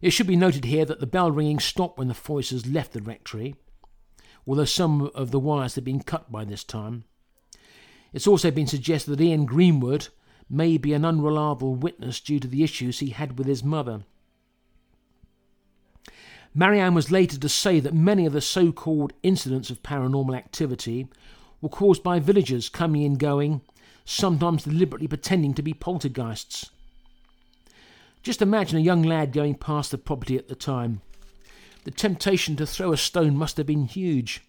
It should be noted here that the bell ringing stopped when the Foysters left the rectory, although some of the wires had been cut by this time. It's also been suggested that Ian Greenwood may be an unreliable witness due to the issues he had with his mother. Marianne was later to say that many of the so called incidents of paranormal activity were caused by villagers coming and going, sometimes deliberately pretending to be poltergeists. Just imagine a young lad going past the property at the time. The temptation to throw a stone must have been huge.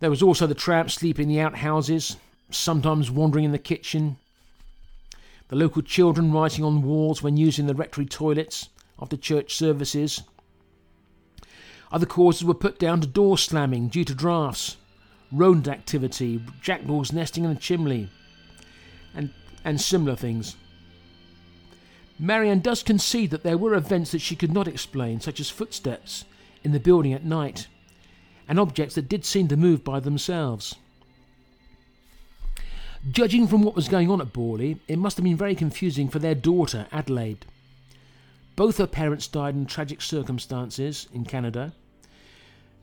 There was also the tramp sleeping in the outhouses, sometimes wandering in the kitchen. The local children writing on walls when using the rectory toilets after church services. Other causes were put down to door slamming due to drafts rodent activity, jackdaws nesting in the chimney, and, and similar things. Marianne does concede that there were events that she could not explain, such as footsteps in the building at night, and objects that did seem to move by themselves. Judging from what was going on at Borley, it must have been very confusing for their daughter, Adelaide. Both her parents died in tragic circumstances in Canada,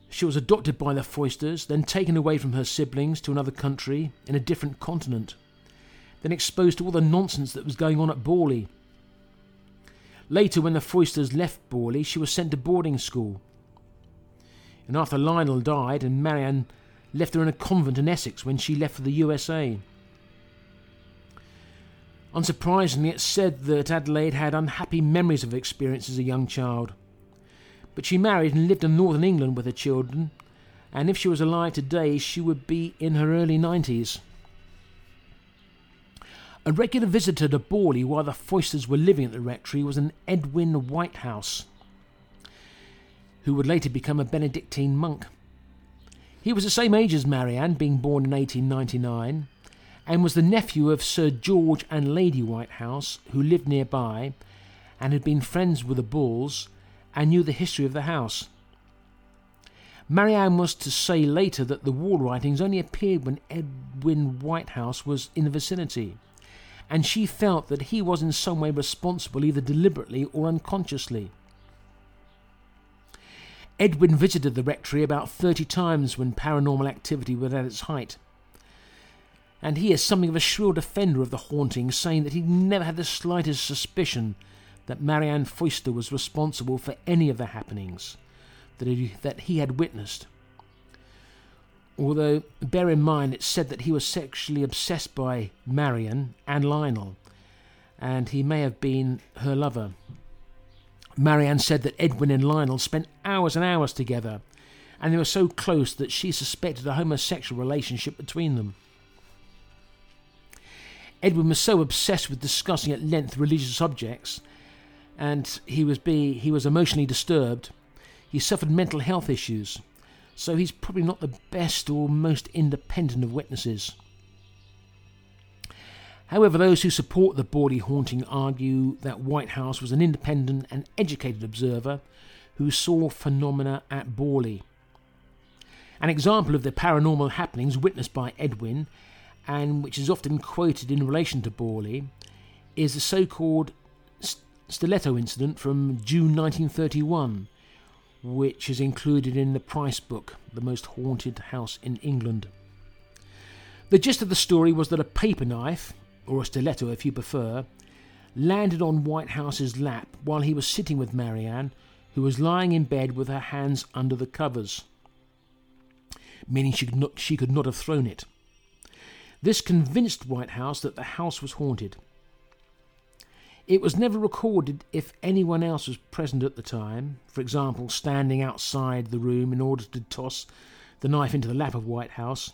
she was adopted by the Foysters, then taken away from her siblings to another country in a different continent, then exposed to all the nonsense that was going on at Borley. Later, when the Foysters left Borley, she was sent to boarding school. And after Lionel died and Marianne left her in a convent in Essex when she left for the USA. Unsurprisingly, it's said that Adelaide had unhappy memories of experience as a young child. But she married and lived in northern England with her children, and if she was alive today, she would be in her early 90s. A regular visitor to Borley while the Foysters were living at the rectory was an Edwin Whitehouse, who would later become a Benedictine monk. He was the same age as Marianne, being born in 1899, and was the nephew of Sir George and Lady Whitehouse, who lived nearby and had been friends with the Bulls and knew the history of the house. Marianne was to say later that the wall writings only appeared when Edwin Whitehouse was in the vicinity, and she felt that he was in some way responsible either deliberately or unconsciously. Edwin visited the rectory about 30 times when paranormal activity was at its height and he is something of a shrill defender of the haunting, saying that he never had the slightest suspicion that Marianne Foyster was responsible for any of the happenings that he, that he had witnessed. Although, bear in mind, it's said that he was sexually obsessed by Marianne and Lionel, and he may have been her lover. Marianne said that Edwin and Lionel spent hours and hours together, and they were so close that she suspected a homosexual relationship between them. Edwin was so obsessed with discussing at length religious subjects, and he was be, he was emotionally disturbed. He suffered mental health issues, so he's probably not the best or most independent of witnesses. However, those who support the Borley haunting argue that Whitehouse was an independent and educated observer who saw phenomena at Borley. An example of the paranormal happenings witnessed by Edwin and which is often quoted in relation to Borley, is the so called stiletto incident from June 1931, which is included in the Price book, The Most Haunted House in England. The gist of the story was that a paper knife, or a stiletto if you prefer, landed on Whitehouse's lap while he was sitting with Marianne, who was lying in bed with her hands under the covers, meaning she could not, she could not have thrown it. This convinced Whitehouse that the house was haunted. It was never recorded if anyone else was present at the time, for example, standing outside the room in order to toss the knife into the lap of Whitehouse.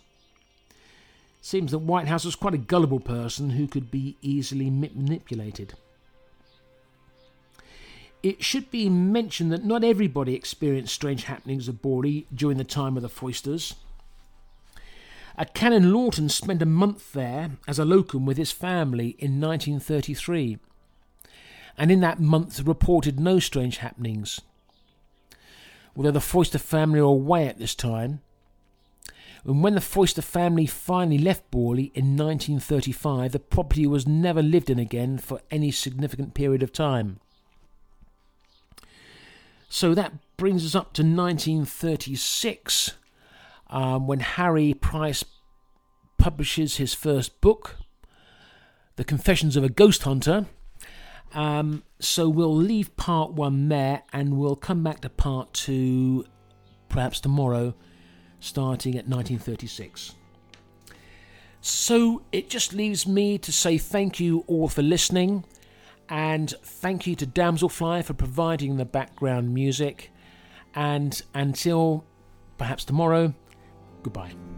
Seems that Whitehouse was quite a gullible person who could be easily manipulated. It should be mentioned that not everybody experienced strange happenings Borley during the time of the Foysters. A Canon Lawton spent a month there as a locum with his family in 1933, and in that month reported no strange happenings. Although the Foyster family were away at this time, and when the Foyster family finally left Borley in 1935, the property was never lived in again for any significant period of time. So that brings us up to 1936 um, when Harry Price publishes his first book, The Confessions of a Ghost Hunter. Um, so we'll leave part one there and we'll come back to part two perhaps tomorrow, starting at 1936. So it just leaves me to say thank you all for listening and thank you to Damselfly for providing the background music. And until perhaps tomorrow, Goodbye.